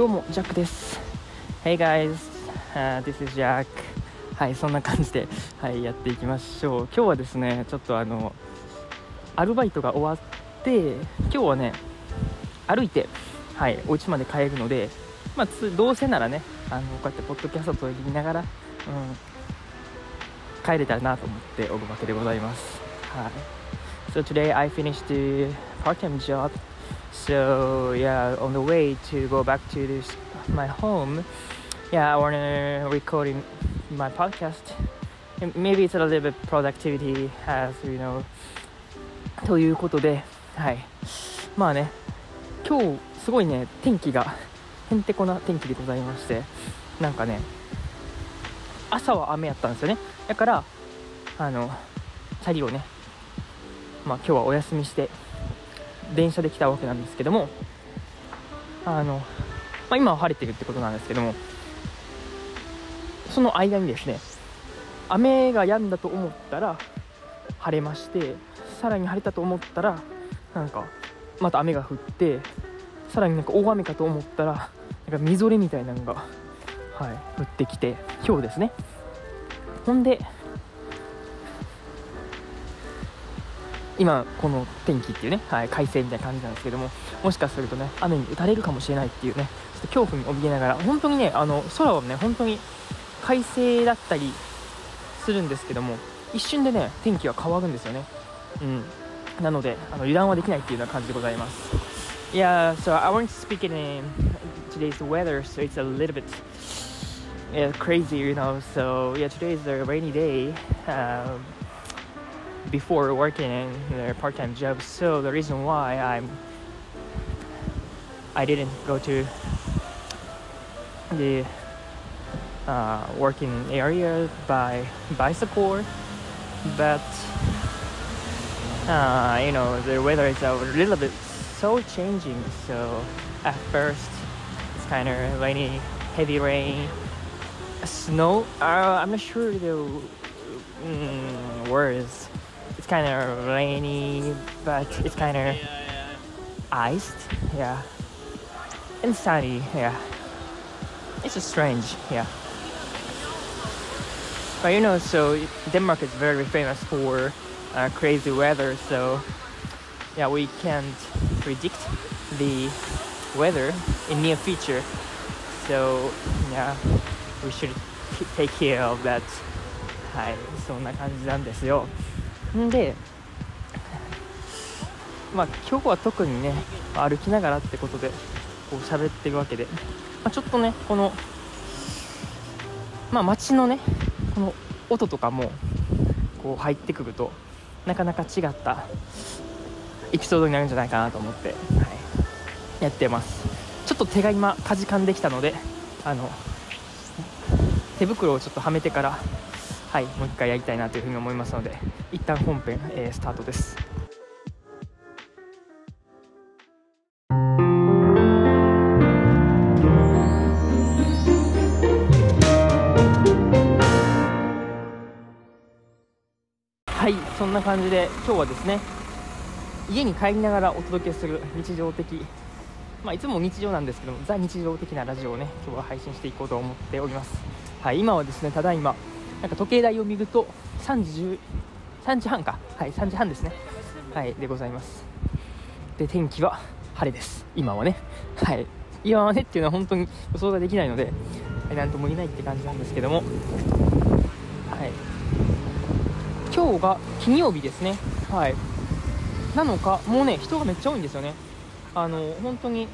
どうも、ジャックです。Hey guys,、uh, this is Jack. はい、そんな感じで、はい、やっていきましょう。今日はですね、ちょっとあの、アルバイトが終わって、今日はね、歩いて、はい、お家まで帰るので、まあ、つどうせならね、あのこうやってポッドキャストを取りながら、うん、帰れたらなと思っておるわけでございます。はい。So today I finished the part-time job. So yeah, on the way to go back to this, my home, yeah, I wanna record in my podcast. And Maybe it's a little bit productivity as you know. ということで、はい。まあね、今日すごいね、天気がへんてこな天気でございまして、なんかね、朝は雨やったんですよね。だから、あの、チャリをね、まあ今日はお休みして、電車で来たわけなんですけども、あの、まあ、今は晴れてるってことなんですけども、その間にですね、雨が止んだと思ったら晴れまして、さらに晴れたと思ったら、なんかまた雨が降って、さらになんか大雨かと思ったら、なんかみぞれみたいなのが、はい、降ってきて、今日ですね。ほんで、今この天気っていうね、はい、快晴みたいな感じなんですけどももしかするとね雨に打たれるかもしれないっていうねちょっと恐怖に怯えながら本当にねあの空はね本当に快晴だったりするんですけども一瞬でね天気は変わるんですよねうんなのであの油断はできないっていうような感じでございます Yeah, so I want to speak in today's weather, so it's a little bit yeah, crazy, you know. So yeah, today is a rainy day. Um, before working in a part-time job. So the reason why i'm i didn't go to the uh, working area by bicycle but uh, you know the weather is a little bit so changing. So at first it's kind of rainy heavy rain snow. Uh, i'm not sure the mm, words kind of rainy, but it's kind of iced, yeah, and sunny, yeah. It's just strange, yeah. But you know, so Denmark is very famous for uh, crazy weather, so yeah, we can't predict the weather in near future. So yeah, we should k- take care of that. はい、そんな感じなんですよ。 んで、まあ、今日は特にね歩きながらってことでこう喋ってるわけで、まあ、ちょっとねこの、まあ、街のねこの音とかもこう入ってくるとなかなか違ったエピソードになるんじゃないかなと思って、はい、やってます。ちょっと手が今かじかんできたのであの手袋をちょっとはめてからはい、もう一回やりたいなというふうに思いますので一旦本編、えースタートです。はいそんな感じで今日はですね家に帰りながらお届けする日常的まあ、いつも日常なんですけどもザ日常的なラジオをね今日は配信していこうと思っております。はい今はですねただいまなんか時計台を見ると3時10時半か。はい3時半ですね。はいでございます。で天気は晴れです。今はね。はい。今はねっていうのは本当に予想ができないのではいなんとも言えないって感じなんですけども。はい。今日が金曜日ですね。はい。なのかもうね人がめっちゃ多いんですよね。あの本当に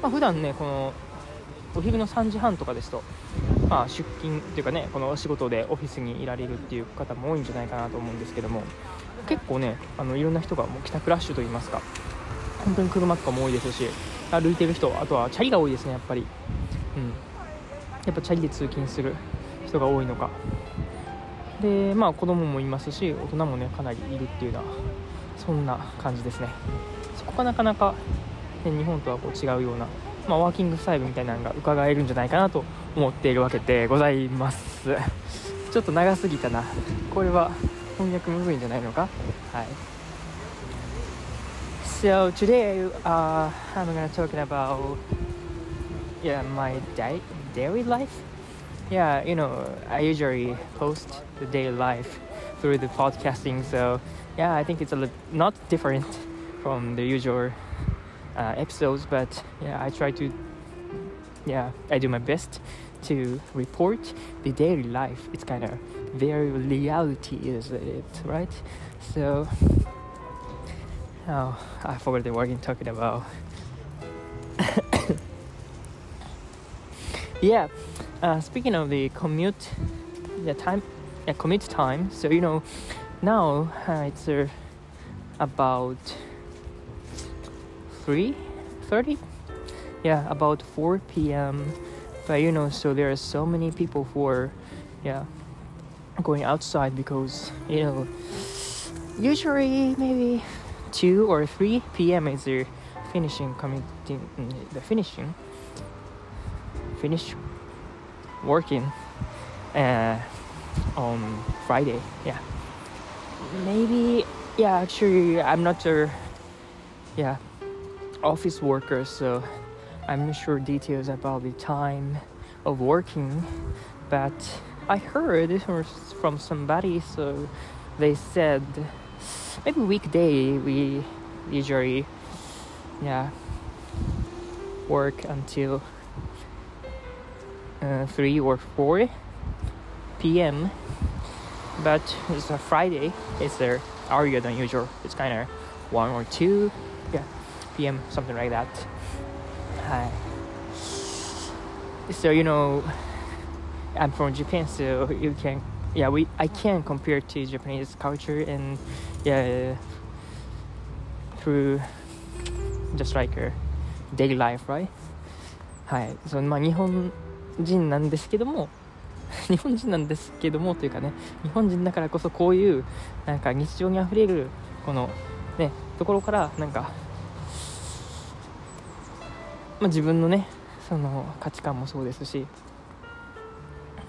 まあ普段ねこのお昼の3時半とかですとまあ、出勤っていうかねこの仕事でオフィスにいられるっていう方も多いんじゃないかなと思うんですけども結構ねあのいろんな人がもう帰宅ラッシュといいますか本当に車とかも多いですし歩いてる人あとはチャリが多いですねやっぱり。うん。やっぱチャリで通勤する人が多いのか。でまあ子供もいますし大人もねかなりいるっていうようなそんな感じですね。そこがなかなか、ね、日本とはこう違うようなまあ、ワーキングスタイルみたいなのが伺えるんじゃないかなと思っているわけでございますちょっと長すぎたなこれは翻訳むずいんじゃないのかはい So today uh, I'm gonna talk about yeah my day, daily life yeah you know i usually post the daily life through the podcasting so yeah i think it's a li- not different from the usual uh, episodes but yeah i try to yeah i do my best to report the daily life. It's kind of very reality is it right? So oh i forgot the word i'm talking about. Yeah uh, speaking of the commute the time yeah, commute time so you know now uh, it's uh, about 3 30 yeah about 4 p.m but you know so there are so many people who are yeah going outside because you know usually maybe 2 or 3 p.m is the finishing commuting the finishing finish working uh, on Friday. Yeah, maybe. Yeah, actually, I'm not sure. Yeah, office workers, so I'm not sure details about the time of working. But I heard from somebody, so they said maybe weekday we usually yeah work until uh, 3 or 4 p.m. But it's a Friday, it's earlier than usual. It's kind of 1 or 2 yeah, p.m., something like that. Hi. So, you know, I'm from Japan, so you can, yeah, we I can compare to Japanese culture and, yeah, through just like a daily life, right? はい、そのまあ日本人なんですけども日本人なんですけどもというかね日本人だからこそこういうなんか日常にあふれるこのねところからなんか、まあ、自分のねその価値観もそうですし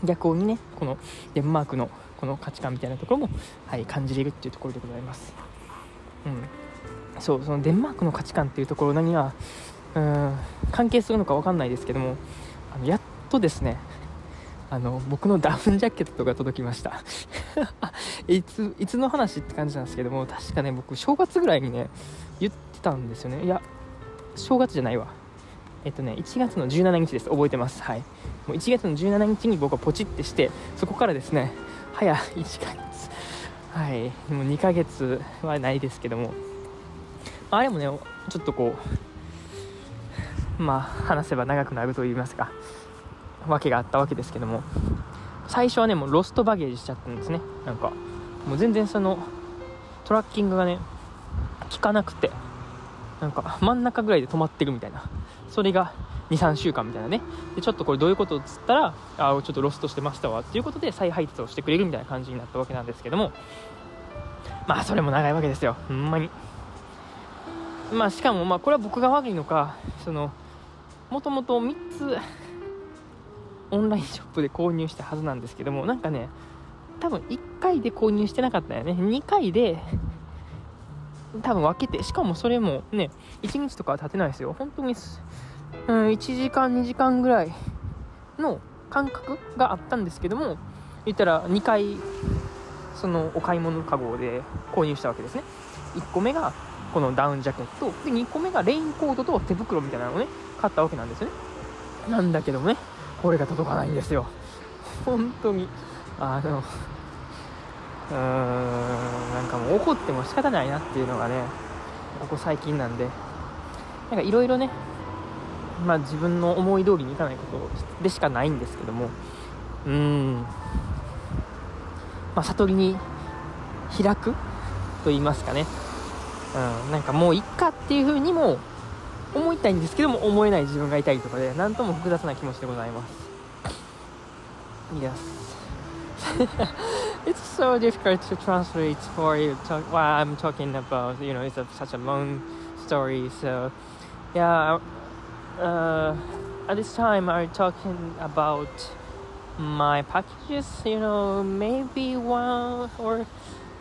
逆にねこのデンマークのこの価値観みたいなところも、はい、感じれるっていうところでございます。うん、そうそのデンマークの価値観っていうところ何がうん関係するのか分かんないですけどもあのやっとですねあの僕のダウンジャケットが届きました。いついつの話って感じなんですけども確かね僕正月ぐらいにね言ってたんですよね。いや正月じゃないわ。えっとね1月の17日です。覚えてます。はい。もう1月の17日に僕はポチってしてそこからですね早1ヶ月はい。もう2ヶ月はないですけども。あれもねちょっとこうまあ話せば長くなると言いますかわけがあったわけですけども。最初はねもうロストバゲージしちゃったんですね。なんかもう全然そのトラッキングがね効かなくてなんか真ん中ぐらいで止まってるみたいな。それが23週間みたいなね。でちょっとこれどういうことっつったらああちょっとロストしてましたわ。っていうことで再配達をしてくれるみたいな感じになったわけなんですけども。まあそれも長いわけですよ。ほんまに。まあしかもまあこれは僕が悪いのかそのもともと3つオンラインショップで購入したはずなんですけどもなんかね多分1回で購入してなかったよね。2回で多分分けてしかもそれもね1日とかは経てないですよ。本当に、うん、1時間2時間ぐらいの感覚があったんですけども言ったら2回そのお買い物かごで購入したわけですね。1個目がこのダウンジャケット。で2個目がレインコートと手袋みたいなのをね買ったわけなんですね。なんだけどもね声が届かないんですよ。本当にあのうーんなんかもう怒っても仕方ないなっていうのがねここ最近なんでなんかいろいろねまあ自分の思い通りにいかないことでしかないんですけどもうーんまあ悟りに開くと言いますかね。うんなんかもういっかっていう風にも思いたいんですけども思えない自分がいたりとかで何とも複雑な気持ちでございます。Yes It's so difficult to translate for you talk, what I'm talking about you know it's a, such a long story so yeah uh, at this time I'm talking about my packages you know maybe one or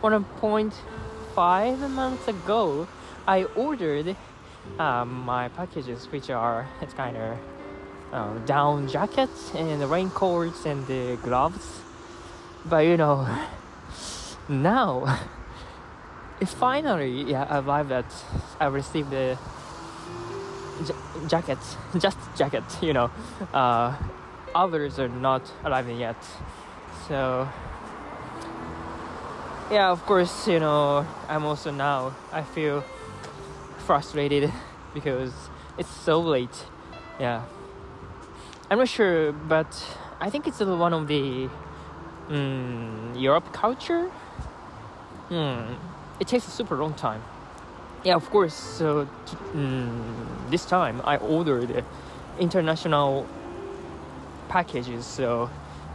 1.5 months ago I ordered um, my packages, which are it's kind of uh, down jackets and raincoats and the gloves. But you know, now it finally yeah arrived that I received the j- jacket, just jacket. You know, uh, others are not arriving yet. So yeah, of course, you know, I'm also now I feel frustrated because it's so late. Yeah. I'm not sure, but I think it's one of the mm, Europe culture. Mm, it takes a super long time. Yeah, of course. So mm, this time I ordered international packages. So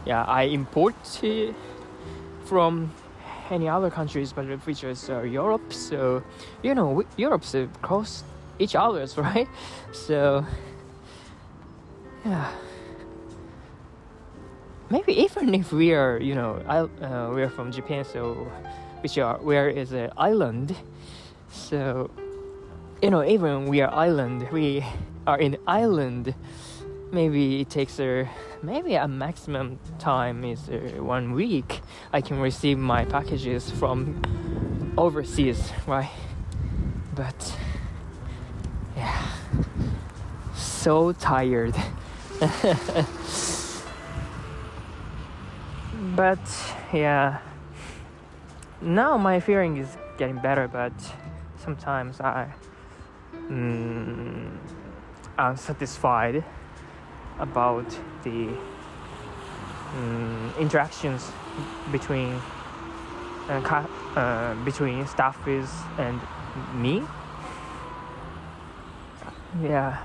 yeah, I import from any other countries, but is uh, Europe. So you know, Europe's close each other's, right? So yeah maybe even if we are you know uh, we are from japan so which are where is an island? So you know even we are island we are in island. Maybe it takes a maybe a maximum time is uh, one week. I can receive my packages from overseas right? But yeah. So tired but yeah. Now my feeling is getting better but sometimes i mm, unsatisfied about the mm, interactions between uh, uh, between staffers and me. Yeah.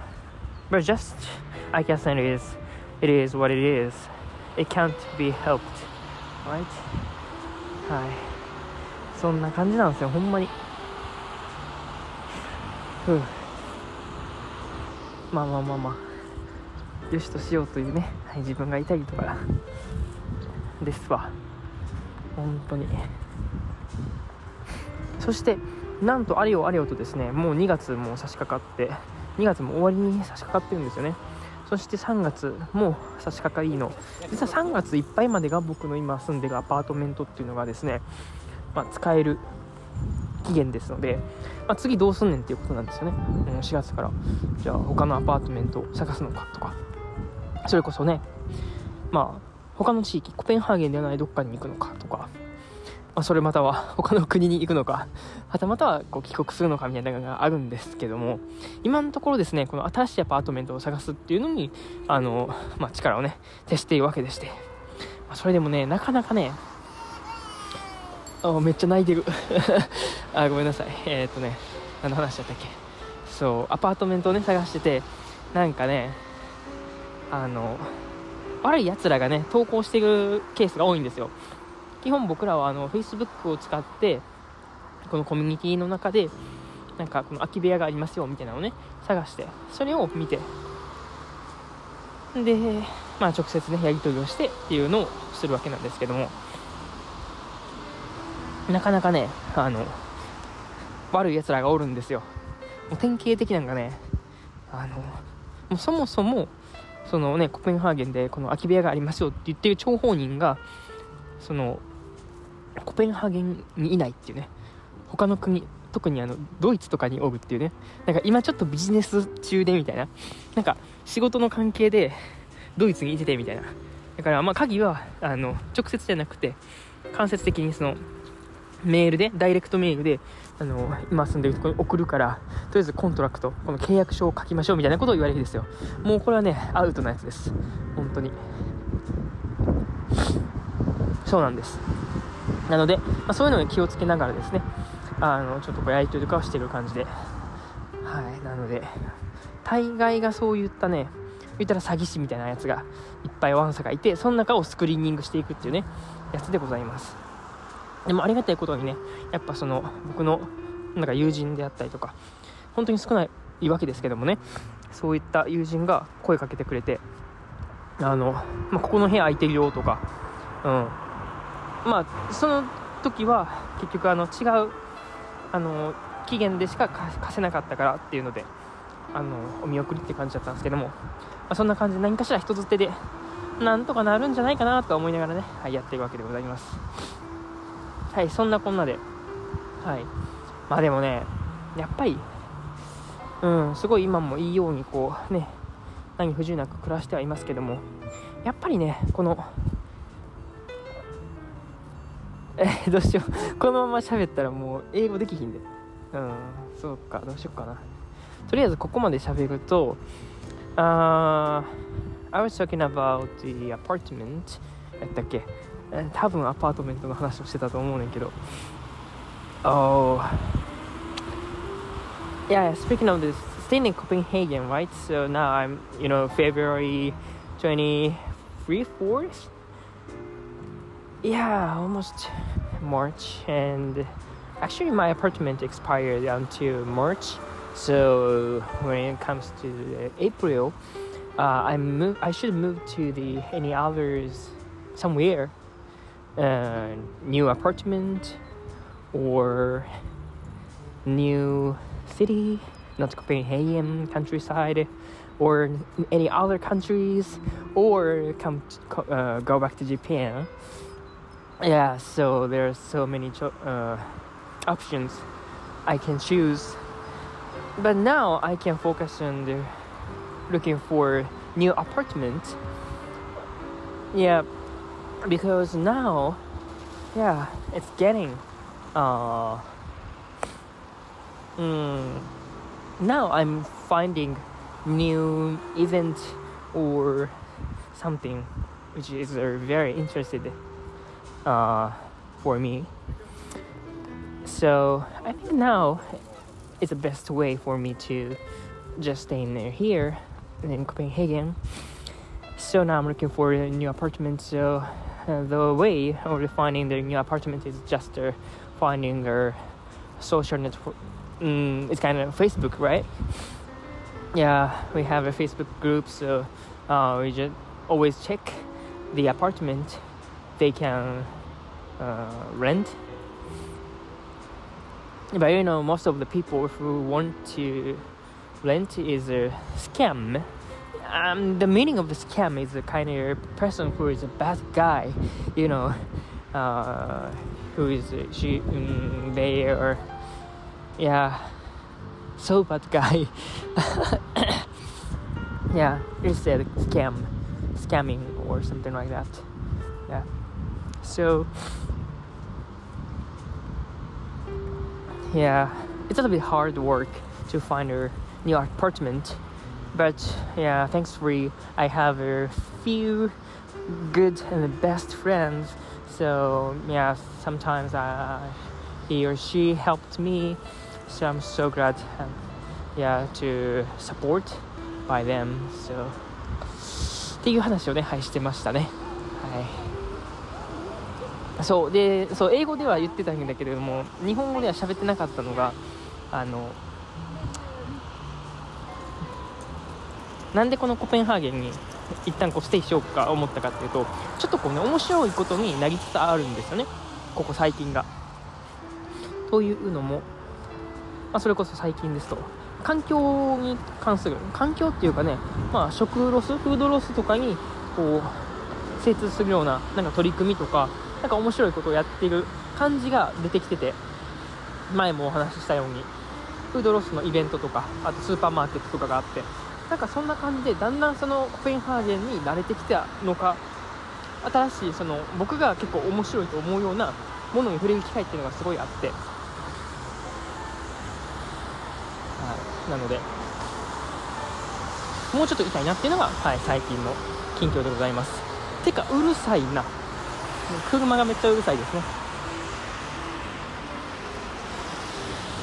But just i guess it is it is what it is. It can't be helped 愛知はい。そんな感じなんですよほんまに。ふう。まあまあまあまあ。よしとしようというね、はい、自分がいたりとかですわ。本当に。そしてなんとあれよあれよとですねもう2月も差し掛かって2月も終わりに差し掛かってるんですよね。そして3月も差し掛かりの実は3月いっぱいまでが僕の今住んでるアパートメントっていうのがですね、まあ、使える期限ですので、まあ、次どうすんねんっていうことなんですよね、うん、4月から。じゃあ他のアパートメントを探すのかとか。それこそねまあ他の地域コペンハーゲンではないどっかに行くのかとか。まあ、それまたは 他の国に行くのか、はたまたはこう帰国するのかみたいなのがあるんですけども、今のところですね、この新しいアパートメントを探すっていうのに、あの、まあ、力をね、徹しているわけでして、まあ、それでもね、なかなかね、あ、めっちゃ泣いてる。あ、ごめんなさい。えー、っとね、何の話だったっけ？そう、アパートメントをね、探してて、なんかね、あの、悪い奴らがね、投稿してるケースが多いんですよ。基本僕らはあの Facebook を使ってこのコミュニティの中でなんかこの空き部屋がありますよみたいなのをね探してそれを見て。でまあ直接ねやり取りをしてっていうのをするわけなんですけども。なかなかねあの悪い奴らがおるんですよ。もう典型的なんかねあのもうそもそもそのねコペンハーゲンでこの空き部屋がありますよって言ってる張本人がそのコペンハーゲンにいないっていうね。他の国特にあのドイツとかにおるっていうね。なんか今ちょっとビジネス中でみたいな。なんか仕事の関係でドイツにいててみたいな。だからまあ鍵はあの直接じゃなくて間接的にそのメールでダイレクトメールであの今住んでるところに送るからとりあえず contract この契約書を書きましょうみたいなことを言われるんですよ。もうこれはねアウトなやつです。本当に。そうなんです。なので、まあ、そういうのに気をつけながらですね、あの、ちょっとこうやりとりとかをしてる感じで。はい。なので、大概がそういったね、言ったら詐欺師みたいなやつがいっぱいわんさかいて、その中をスクリーニングしていくっていうね、やつでございます。でもありがたいことにね、やっぱその、僕の、なんか友人であったりとか、本当に少ないわけですけどもね、そういった友人が声かけてくれて、あの、まあ、ここの部屋空いてるよとか、うん、まあその時は結局あの違うあの期限でしか貸せなかったからっていうのであのお見送りって感じだったんですけどもあ、そんな感じで何かしら人づてでなんとかなるんじゃないかなと思いながらね、はい、やってるわけでございます。はいそんなこんなではい。まあでもねやっぱりうんすごい今もいいようにこうね何不自由なく暮らしてはいますけどもやっぱりねこのえどうしようこのまま喋ったらもう英語できひんでうんそうかどうしようかなとりあえずここまで喋るとあ I was talking about the apartment やったっけ多分アパートメントの話をしてたと思うねんけど Oh yeah speaking of this staying in Copenhagen right so now I'm you know February 23 4th yeah almost March and actually my apartment expired until March so when it comes to April uh, I move. I should move to the any others somewhere, uh, new apartment or new city, not Copenhagen countryside, or any other countries, or come to, uh, go back to Japan. Yeah, so there are so many cho- uh, options I can choose, but now I can focus on the looking for new apartment. Yeah because now yeah it's getting uh mm, now i'm finding new event or something which is uh, very interested uh, for me so i think now it's the best way for me to just stay in there here in Copenhagen. So now I'm looking for a new apartment. So uh, the way of finding the new apartment is just uh, finding a social network. Mm, it's kind of Facebook, right? Yeah, we have a Facebook group, so uh, we just always check the apartment they can uh, rent. But you know, most of the people who want to rent is a scam. Um, the meaning of the scam is a kind of person who is a bad guy, you know, uh, who is she um, they are, yeah, so bad guy. yeah, it's a scam, scamming or something like that. Yeah, so yeah, it's a little bit hard work to find a new apartment. But yeah, thanks for I have a few good and best friends. So yeah, sometimes uh, he or she helped me. So I'm so glad, um, yeah, to support by them. So っていう話をね、はい、してましたね。はい。 そうでそう英語では言ってたんだけれども日本語では喋ってなかったのがあのなんでこのコペンハーゲンに一旦こうステイしようか思ったかっていうとちょっとこうね面白いことになりつつあるんですよね。ここ最近が。というのも、まあ、それこそ最近ですと。環境に関する環境っていうかね、まあ、食ロスフードロスとかにこう精通するようななんか取り組みとかなんか面白いことをやっている感じが出てきてて前もお話ししたようにフードロスのイベントとかあとスーパーマーケットとかがあってなんかそんな感じでだんだんそのコペンハーゲンに慣れてきたのか新しいその僕が結構面白いと思うようなものに触れる機会っていうのがすごいあって、はい、なのでもうちょっと痛いなっていうのが、はい、最近の近況でございます。てかうるさいな。車がめっちゃうるさいですね。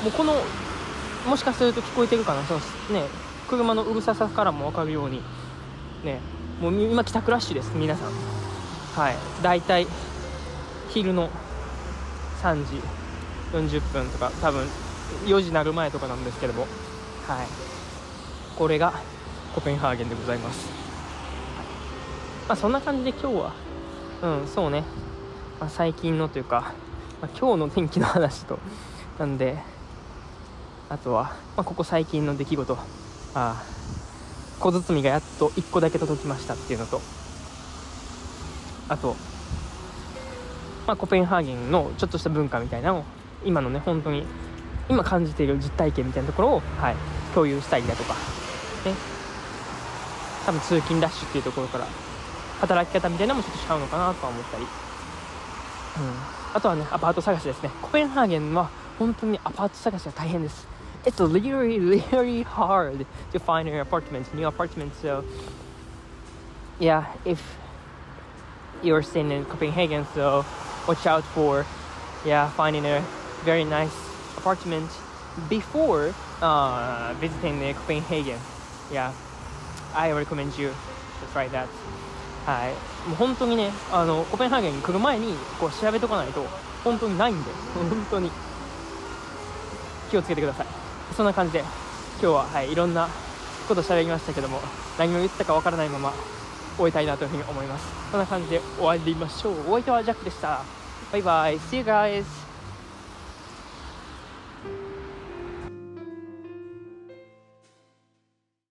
もうこのもしかすると聞こえてるかな？そのね。車のうるささからも分かるように。ね。もう今帰宅ラッシュです皆さん。はい。大体昼の3時40分とか多分4時なる前とかなんですけども。はい。これがコペンハーゲンでございます。まあそんな感じで今日はうんそうね、まあ、最近のというか、まあ、今日の天気の話となんであとは、まあ、ここ最近の出来事ああ小包がやっと1個だけ届きましたっていうのとあと、まあ、コペンハーゲンのちょっとした文化みたいなのを今のね本当に今感じている実体験みたいなところを、はい、共有したりだとか、ね、多分通勤ラッシュっていうところから働き方みたいなのもちょっと違うのかなとは思ったり、うん、あとはねアパート探しですねコペンハーゲンは本当にアパート探しが大変です It's really, really hard to find an apartment, new apartment. So, yeah, if you're staying in Copenhagen, so watch out for, yeah, finding a very nice apartment before uh, visiting the Copenhagen. Yeah, I recommend you to try that. はい、もう本当にねあのコペンハーゲンに来る前にこう調べとかないと本当にないんで。本当に。気をつけてください。そんな感じで今日は、はい、いろんなこと喋りましたけども何を言ったかわからないまま終えたいなというふうに思います。そんな感じで終わりましょう。お相手はジャックでした。バイバイ。See you guys